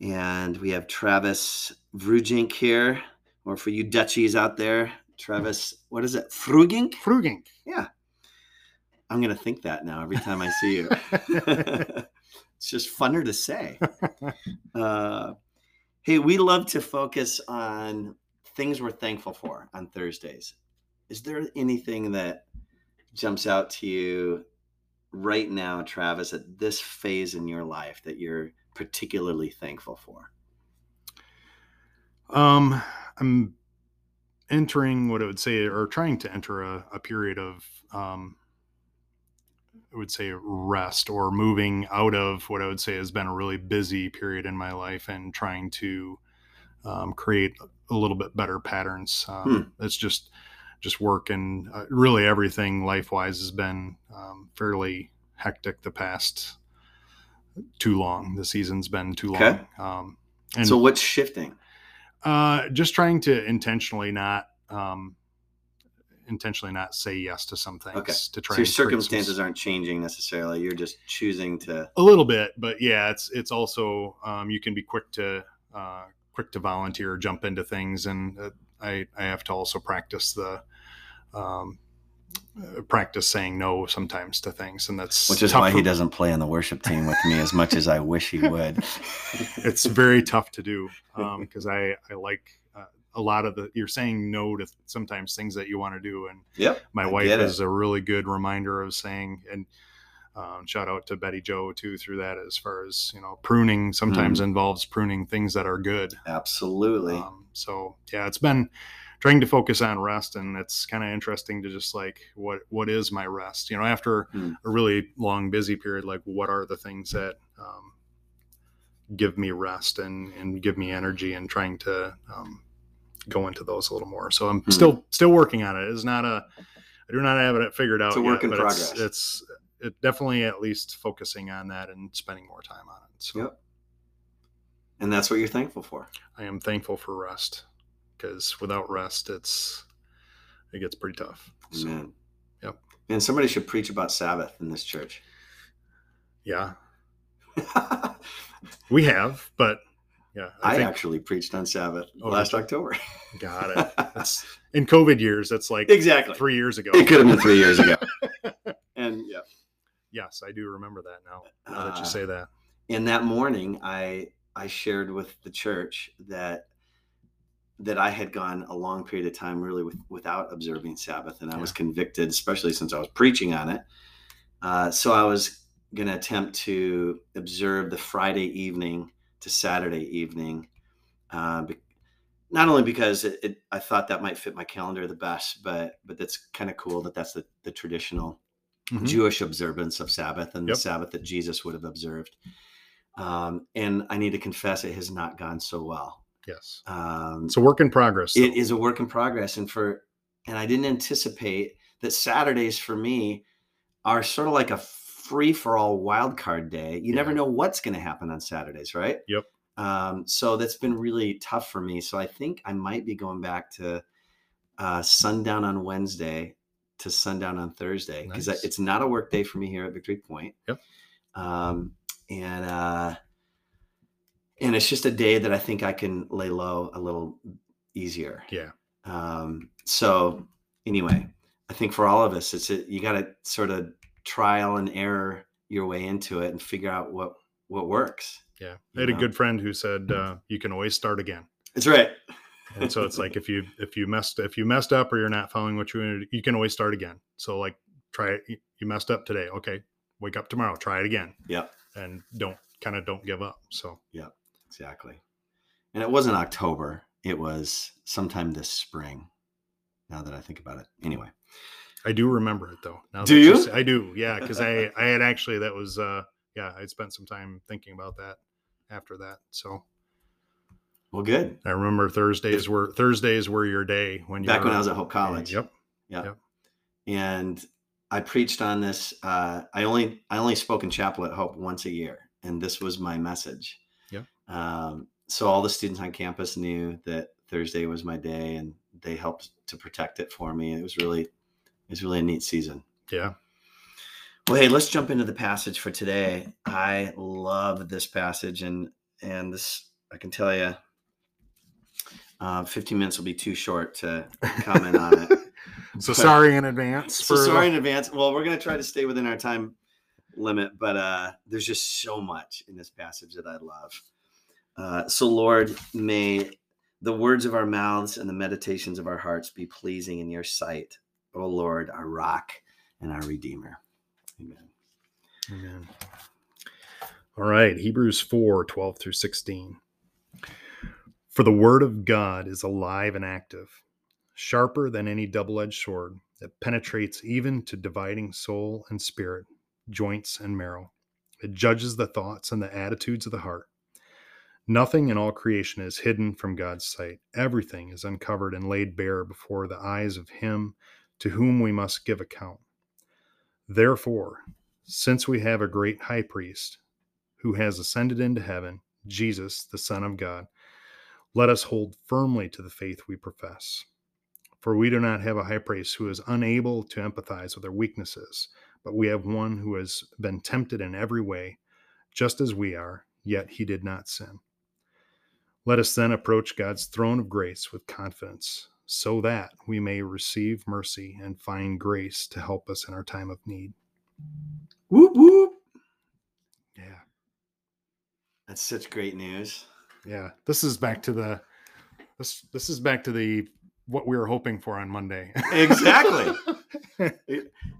And we have Travis Vrujink here, or for you Dutchies out there, Travis, what is it? Frugink? Frugink. Yeah. I'm going to think that now every time I see you. it's just funner to say. Uh, hey, we love to focus on things we're thankful for on Thursdays. Is there anything that jumps out to you right now, Travis, at this phase in your life that you're particularly thankful for? Um, I'm entering what I would say, or trying to enter a, a period of, um, I would say, rest or moving out of what I would say has been a really busy period in my life and trying to um, create a little bit better patterns. Um, hmm. It's just, just work and uh, really everything life wise has been um, fairly hectic the past too long. The season's been too okay. long. Um, and so what's shifting? Uh, just trying to intentionally not, um, intentionally not say yes to some things okay. to try. So your circumstances some... aren't changing necessarily. You're just choosing to a little bit, but yeah, it's it's also um, you can be quick to uh, quick to volunteer, jump into things, and uh, I I have to also practice the um, practice saying no sometimes to things, and that's which is why he doesn't play on the worship team with me as much as I wish he would. it's very tough to do because um, I I like uh, a lot of the you're saying no to sometimes things that you want to do, and yeah my I wife is a really good reminder of saying and. Um, shout out to Betty Joe too through that as far as you know pruning sometimes mm. involves pruning things that are good. Absolutely. Um, so yeah, it's been trying to focus on rest and it's kind of interesting to just like what what is my rest? You know after mm. a really long busy period like what are the things that um, give me rest and and give me energy and trying to um, go into those a little more? So i'm mm. still still working on it. It's not a i do not have it figured out it's a work yet, in progress it's, it's it definitely at least focusing on that and spending more time on it so. Yep. And that's what you're thankful for. I am thankful for rest because without rest, it's it gets pretty tough. So, Amen. Yep. And somebody should preach about Sabbath in this church. Yeah. we have, but yeah. I, I think, actually preached on Sabbath oh, last October. Got it. That's, in COVID years, that's like exactly three years ago. It could have been three years ago. and yeah. Yes, I do remember that now. Now that you uh, say that. In that morning, I I shared with the church that that I had gone a long period of time really with, without observing Sabbath, and I yeah. was convicted, especially since I was preaching on it. Uh, so I was going to attempt to observe the Friday evening to Saturday evening, uh, be, not only because it, it, I thought that might fit my calendar the best, but but that's kind of cool that that's the, the traditional mm-hmm. Jewish observance of Sabbath and yep. the Sabbath that Jesus would have observed. Um, and I need to confess, it has not gone so well. Yes. Um, it's a work in progress. Though. It is a work in progress, and for and I didn't anticipate that Saturdays for me are sort of like a free for all wild card day. You yeah. never know what's going to happen on Saturdays, right? Yep. Um, so that's been really tough for me. So I think I might be going back to uh, sundown on Wednesday to sundown on Thursday because nice. it's not a work day for me here at Victory Point. Yep. Um, and uh, and it's just a day that I think I can lay low a little easier. Yeah. Um, so anyway, I think for all of us, it's a, you got to sort of trial and error your way into it and figure out what what works. Yeah, I had know? a good friend who said uh, you can always start again. That's right. and so it's like if you if you messed if you messed up or you're not following what you wanted, you can always start again. So like try it. You messed up today. Okay, wake up tomorrow. Try it again. Yeah. And don't kind of don't give up. So yeah. Exactly. And it wasn't October. It was sometime this spring. Now that I think about it. Anyway. I do remember it though. Now do you? I do. Yeah. Cause I, I had actually, that was, uh, yeah, I'd spent some time thinking about that after that. So Well, good. I remember Thursdays were Thursdays were your day when you Back when I was at Hope College. Yep. Yeah. And I preached on this. Uh, I only I only spoke in chapel at Hope once a year, and this was my message. Um, so all the students on campus knew that Thursday was my day, and they helped to protect it for me. It was really it was really a neat season. Yeah. Well, hey, let's jump into the passage for today. I love this passage, and and this I can tell you, uh, 15 minutes will be too short to comment on it. So But- sorry in advance. So for sorry in advance. Well, we're gonna try to stay within our time limit, but uh, there's just so much in this passage that I love. Uh, so, Lord, may the words of our mouths and the meditations of our hearts be pleasing in your sight, O Lord, our rock and our redeemer. Amen. Amen. All right, Hebrews 4 12 through 16. For the word of God is alive and active, sharper than any double edged sword that penetrates even to dividing soul and spirit, joints and marrow. It judges the thoughts and the attitudes of the heart. Nothing in all creation is hidden from God's sight. Everything is uncovered and laid bare before the eyes of Him to whom we must give account. Therefore, since we have a great high priest who has ascended into heaven, Jesus, the Son of God, let us hold firmly to the faith we profess. For we do not have a high priest who is unable to empathize with our weaknesses, but we have one who has been tempted in every way, just as we are, yet he did not sin. Let us then approach God's throne of grace with confidence, so that we may receive mercy and find grace to help us in our time of need. Whoop whoop. Yeah. That's such great news. Yeah. This is back to the this this is back to the what we were hoping for on Monday. Exactly.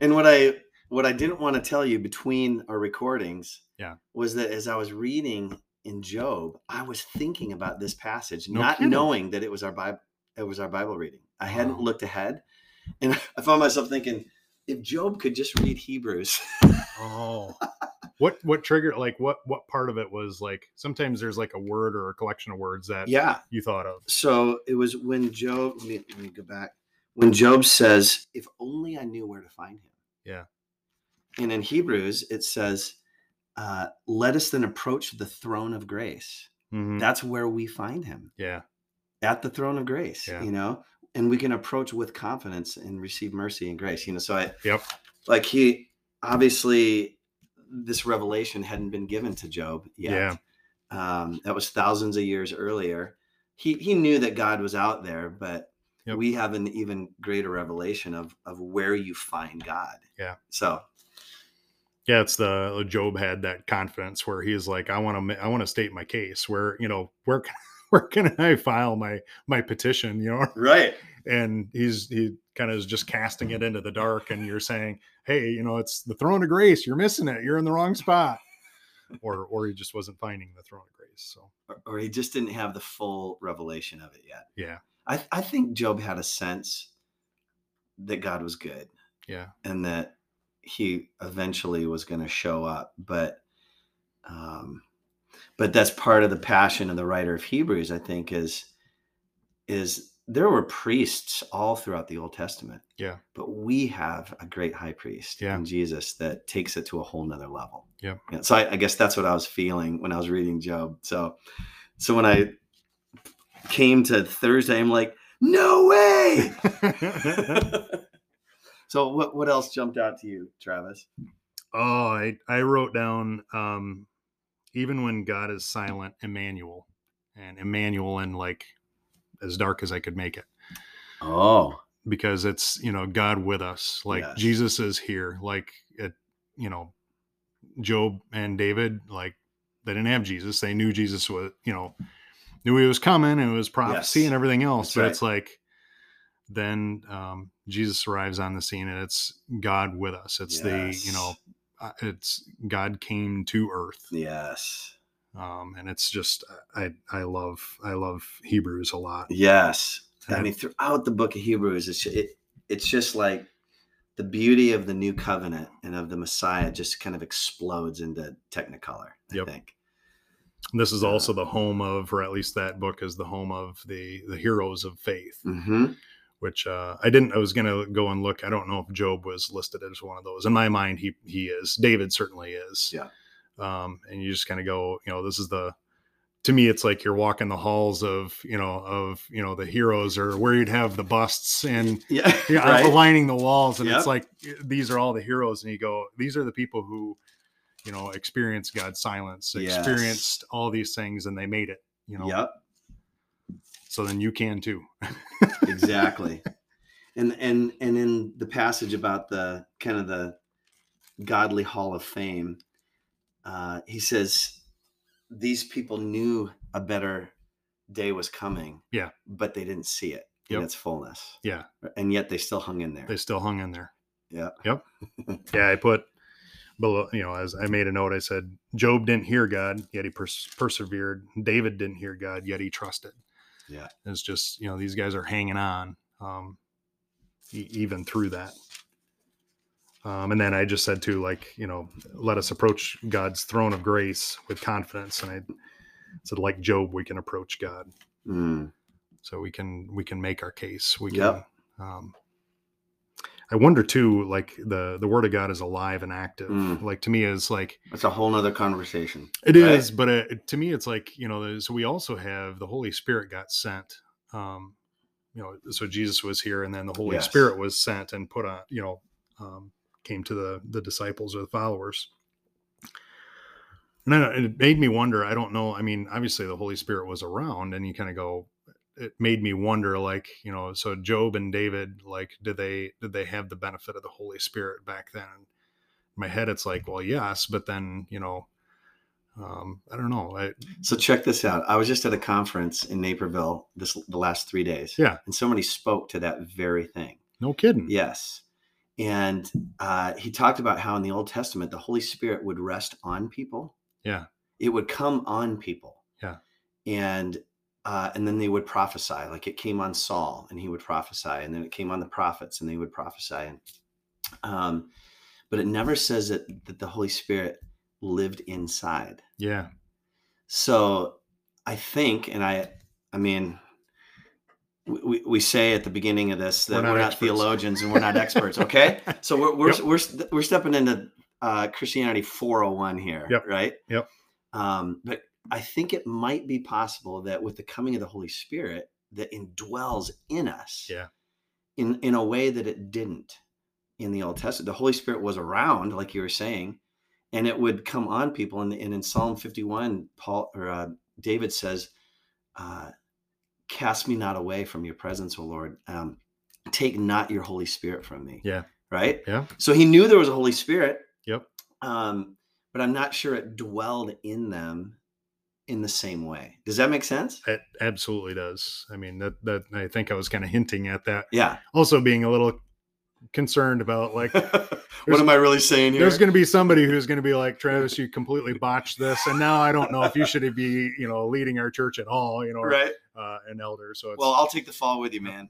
and what I what I didn't want to tell you between our recordings, Yeah. was that as I was reading in Job, I was thinking about this passage, No not kidding. knowing that it was our Bible. It was our Bible reading. I hadn't Wow. looked ahead, and I found myself thinking, if Job could just read Hebrews, oh. What what triggered like what what part of it was like sometimes there's like a word or a collection of words that yeah. you thought of. So it was when Job. Let me, let me go back. When Job says, "If only I knew where to find him." Yeah. And in Hebrews, it says, uh, "Let us then approach the throne of grace." Mhm. That's where we find him Yeah. at the throne of grace. Yeah. You know, and we can approach with confidence and receive mercy and grace. You know, so I Yep. like he obviously this revelation hadn't been given to Job yet. Yeah. Um, that was thousands of years earlier. He he knew that God was out there, but Yep. we have an even greater revelation of of where you find God. Yeah. So Yeah, it's the Job had that confidence where he's like, I want to, I want to state my case. Where you know, where, can, where can I file my my petition? You know, right. and he's he kind of is just casting it into the dark, and you're saying, hey, you know, it's the throne of grace. You're missing it. You're in the wrong spot, or or he just wasn't finding the throne of grace. So Or, or he just didn't have the full revelation of it yet. yeah, I I think Job had a sense that God was good. yeah, and that he eventually was going to show up but um but that's part of the passion of the writer of hebrews i think is is there were priests all throughout the old testament Yeah. but we have a great high priest Yeah. in jesus that takes it to a whole nother level yeah, so I, I guess that's what i was feeling when i was reading job so so when i came to thursday i'm like no way so what what else jumped out to you, Travis? Oh, I, I wrote down um, even when God is silent, Emmanuel, and Emmanuel in like as dark as I could make it, Oh, because it's you know God with us, like Yes. Jesus is here, like it, you know, Job and David, like they didn't have Jesus, they knew Jesus was, you know, knew he was coming, and it was prophecy Yes. and everything else, That's but right. it's like then um, Jesus arrives on the scene, and it's God with us. It's the you know it's God came to earth, yes, um, and it's just I I love I love Hebrews a lot. yes. I mean, throughout the book of Hebrews, it's it, it's just like the beauty of the new covenant and of the Messiah just kind of explodes into Technicolor. I Yep. think. This is Uh, also the home of, or at least that book is the home of the the heroes of faith, hmm which uh, I didn't. I was gonna go and look. I don't know if Job was listed as one of those. In my mind, he he is. David certainly is. Yeah. Um, and you just kind of go, you know, this is the. To me, it's like you're walking the halls of, you know, of you know the heroes, or where you'd have the busts and Yeah. yeah, right. aligning the walls, and Yep. it's like these are all the heroes, and you go, these are the people who, you know, experienced God's silence, Yes. experienced all these things, and they made it. You know, Yep. So then you can too. exactly and and and in the passage about the kind of the godly hall of fame uh he says these people knew a better day was coming Yeah. but they didn't see it Yep. in its fullness Yeah, and yet they still hung in there they still hung in there. yeah Yep. Yeah, I put below, you know, as I made a note, I said, Job didn't hear God, yet he pers- persevered. David didn't hear God, yet he trusted. Yeah. It's just, you know, these guys are hanging on um, e- even through that. Um, and then I just said too, like, you know, let us approach God's throne of grace with confidence. And I said, like Job, we can approach God. Mm. So we can, we can make our case. We can, Yep. um, I wonder too, like the the word of God is alive and active. Mm. Like to me, is like that's a whole nother conversation it right? is, but it, to me, it's like you know. So we also have the Holy Spirit got sent. Um, you know, so Jesus was here, and then the Holy Yes. Spirit was sent and put on. You know, um, came to the the disciples or the followers. And it made me wonder. I don't know. I mean, obviously the Holy Spirit was around, and you kind of go. It made me wonder, like you know, so Job and David, like, did they did they have the benefit of the Holy Spirit back then? In my head, it's like, well, yes, but then you know, um, I don't know. I, So check this out. I was just at a conference in Naperville this the last three days. Yeah. And somebody spoke to that very thing. no kidding. Yes. And uh, he talked about how in the Old Testament the Holy Spirit would rest on people. Yeah. It would come on people. Yeah. And uh, and then they would prophesy. Like it came on Saul and he would prophesy, and then it came on the prophets and they would prophesy. And um, but it never says that that the Holy Spirit lived inside. Yeah. So I think, and I, I mean, we- we, say at the beginning of this that We're we're not not, theologians and we're not experts. Okay, so we're we're Yep. we're, we're stepping into uh, Christianity 401 here, Yep. right? Yep. Um, but I think it might be possible that with the coming of the Holy Spirit, that indwells in us, Yeah. in in a way that it didn't in the Old Testament. The Holy Spirit was around, like you were saying, and it would come on people. And, and in Psalm 51, Paul or uh, David says, uh, "Cast me not away from your presence, O Lord. Um, take not your Holy Spirit from me." Yeah. Right. Yeah. So he knew there was a Holy Spirit. Yep. Um, but I'm not sure it dwelled in them in the same way. Does that make sense? It absolutely does. I mean, that that I think I was kind of hinting at that. Yeah. Also, being a little concerned about like what am I really saying here? there's going to be somebody who's going to be like Travis, you completely botched this, and now I don't know if you should be you know leading our church at all, you know, right. uh, an elder. So it's Well, I'll take the fall with you, man.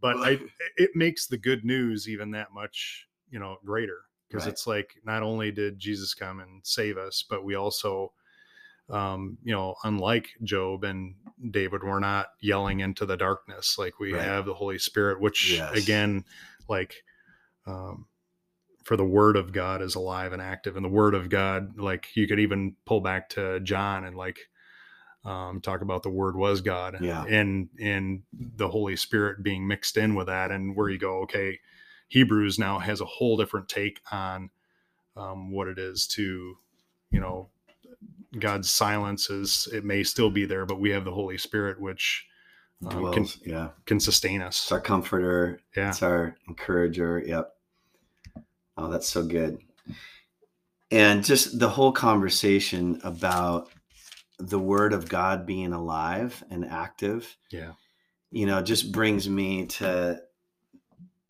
but I, it makes the good news even that much you know greater because Right. it's like not only did jesus come and save us but we also um you know unlike job and david we're not yelling into the darkness like we Right. have the holy spirit which Yes. again like um for the word of god is alive and active and the word of god like you could even pull back to john and like um, talk about the word was God, Yeah. and and the Holy Spirit being mixed in with that, and where you go, okay, Hebrews now has a whole different take on um, what it is to, you know, God's silence is it may still be there, but we have the Holy Spirit, which um, can yeah. can sustain It's us. our comforter. Yeah, It's our encourager. Yep. Oh, that's so good. And just the whole conversation about the word of God being alive and active, yeah, you know, just brings me to,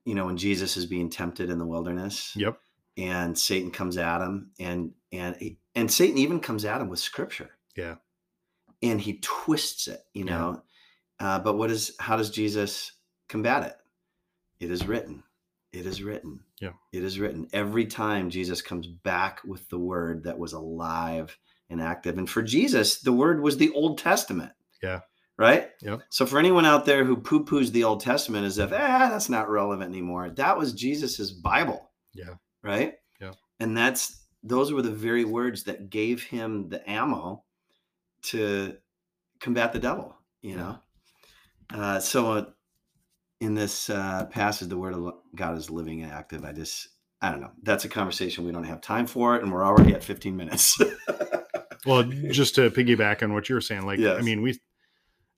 you know, when Jesus is being tempted in the wilderness yep, and Satan comes at him and, and, he- and Satan even comes at him with scripture. Yeah. And he twists it, you Yeah. know. Uh, but what is, how does Jesus combat it? It is written. It is written. Yeah. It is written. Every time Jesus comes back with the word that was alive and active. And for Jesus, the word was the Old Testament. Yeah. Right? Yeah. So for anyone out there who poo-poos the Old Testament as if, ah, that's not relevant anymore, that was Jesus's Bible. Yeah. Right? Yeah. And that's those were the very words that gave him the ammo to combat the devil, you know. Uh, so uh, in this uh, passage, the word of God is living and active. I just, I don't know. That's a conversation we don't have time for it, and we're already at 15 minutes. well, just to piggyback on what you're saying, like, I mean, we,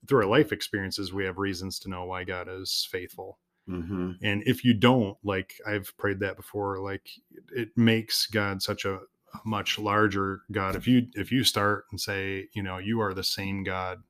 through our life experiences, we have reasons to know why God is faithful. Hmm And if you don't, like, I've prayed that before, like, it makes God such a much larger God. If you, if you start and say, you know, you are the same God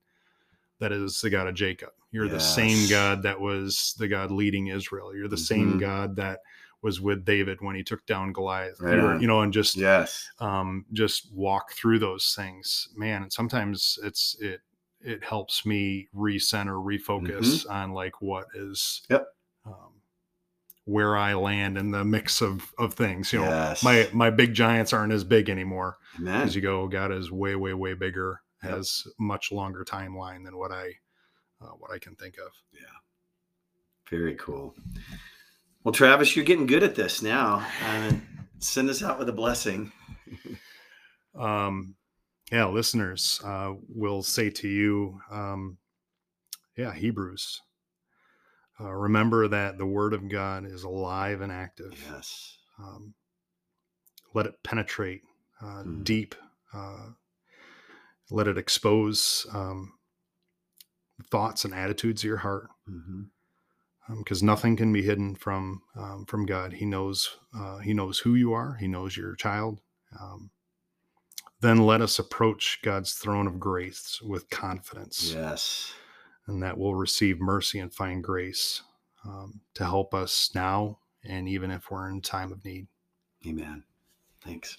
that is the God of Jacob, you're the same God that was the God leading Israel, you're the same Mhm. God that was with David when he took down Goliath, Right You're- you know, and just, Yes. um, just walk through those things, man. And sometimes it's it it helps me recenter, refocus on like what is, Mm-hmm. Yep. Where I land in the mix of of things. You know, yes. my my big giants aren't as big anymore Amen. as you go. God is way way way bigger, Yep. has much longer timeline than what I uh, what I can think of. Yeah, very cool. Well, Travis, you're getting good at this now. Uh, send us out with a blessing. um, yeah, listeners, uh, will say to you, um, yeah, Hebrews. Uh, remember that the Word of God is alive and active. Yes. Um, let it penetrate uh, Mm. deep. Uh, let it expose um, thoughts and attitudes of your heart, because nothing can be hidden from um, from God. He knows uh, He knows who you are. He knows your child. Um, then let us approach God's throne of grace with confidence, Yes. And that we'll receive mercy and find grace um, to help us now and even if we're in time of need. Amen. Thanks.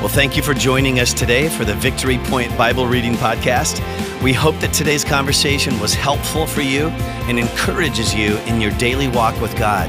Well, thank you for joining us today for the Victory Point Bible Reading Podcast. We hope that today's conversation was helpful for you and encourages you in your daily walk with God.